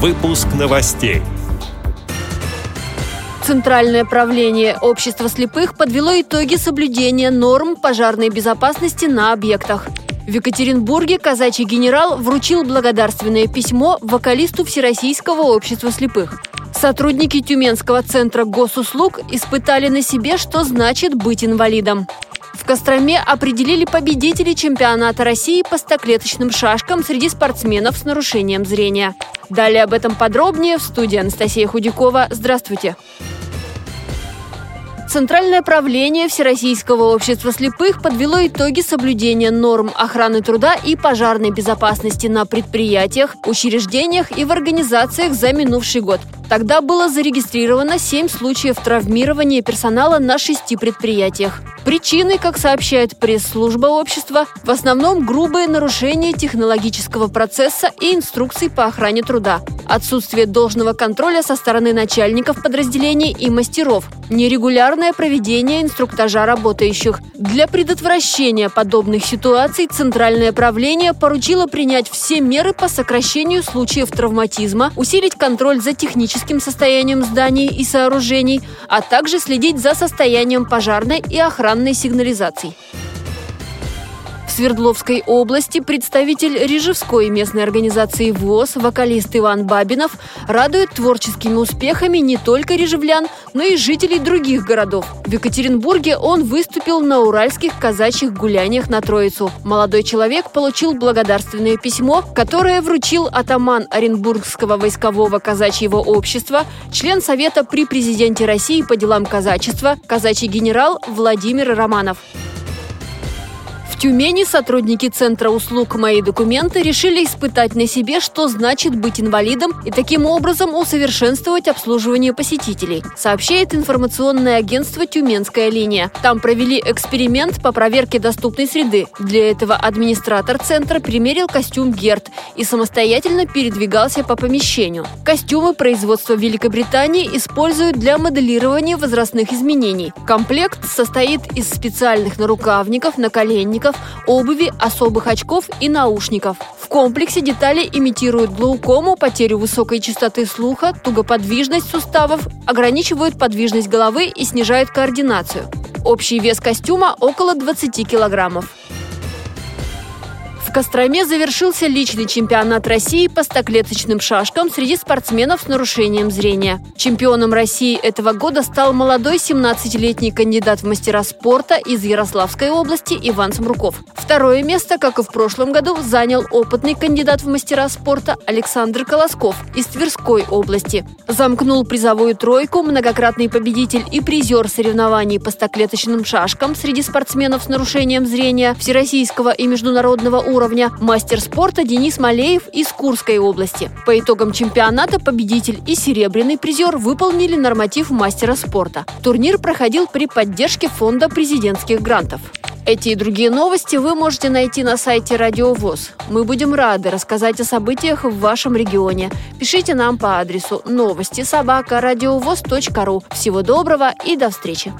Выпуск новостей. Центральное правление общества слепых подвело итоги соблюдения норм пожарной безопасности на объектах. В Екатеринбурге казачий генерал вручил благодарственное письмо вокалисту Всероссийского общества слепых. Сотрудники Тюменского центра госуслуг испытали на себе, что значит быть инвалидом. В Костроме определили победителей чемпионата России по стоклеточным шашкам среди спортсменов с нарушением зрения. Далее об этом подробнее в студии Анастасия Худякова. Здравствуйте! Центральное правление Всероссийского общества слепых подвело итоги соблюдения норм охраны труда и пожарной безопасности на предприятиях, учреждениях и в организациях за минувший год. Тогда было зарегистрировано 7 случаев травмирования персонала на шести предприятиях. Причины, как сообщает пресс-служба общества, в основном грубые нарушения технологического процесса и инструкций по охране труда, отсутствие должного контроля со стороны начальников подразделений и мастеров, нерегулярное проведение инструктажа работающих. Для предотвращения подобных ситуаций Центральное правление поручило принять все меры по сокращению случаев травматизма, усилить контроль за техническим состоянием зданий и сооружений, а также следить за состоянием пожарной и охранной сигнализаций. Свердловской области представитель Рижевской местной организации ВОЗ, вокалист Иван Бабинов, радует творческими успехами не только рижевлян, но и жителей других городов. В Екатеринбурге он выступил на уральских казачьих гуляниях на Троицу. Молодой человек получил благодарственное письмо, которое вручил атаман Оренбургского войскового казачьего общества, член Совета при президенте России по делам казачества, казачий генерал Владимир Романов. В Тюмени сотрудники Центра услуг «Мои документы» решили испытать на себе, что значит быть инвалидом и таким образом усовершенствовать обслуживание посетителей, сообщает информационное агентство «Тюменская линия». Там провели эксперимент по проверке доступной среды. Для этого администратор центра примерил костюм «Герд» и самостоятельно передвигался по помещению. Костюмы производства Великобритании используют для моделирования возрастных изменений. Комплект состоит из специальных нарукавников, наколенников, датчиков, обуви, особых очков и наушников. В комплексе детали имитируют глаукому, потерю высокой частоты слуха, тугоподвижность суставов, ограничивают подвижность головы и снижают координацию. Общий вес костюма около 20 килограммов. В Костроме завершился личный чемпионат России по стоклеточным шашкам среди спортсменов с нарушением зрения. Чемпионом России этого года стал молодой 17-летний кандидат в мастера спорта из Ярославской области Иван Смруков. Второе место, как и в прошлом году, занял опытный кандидат в мастера спорта Александр Колосков из Тверской области. Замкнул призовую тройку многократный победитель и призер соревнований по стоклеточным шашкам среди спортсменов с нарушением зрения всероссийского и международного уровня уровня, мастер спорта Денис Малеев из Курской области. По итогам чемпионата победитель и серебряный призер выполнили норматив мастера спорта. Турнир проходил при поддержке фонда президентских грантов. Эти и другие новости вы можете найти на сайте Радио ВОЗ. Мы будем рады рассказать о событиях в вашем регионе. Пишите нам по адресу новости собака ру. Всего доброго и до встречи!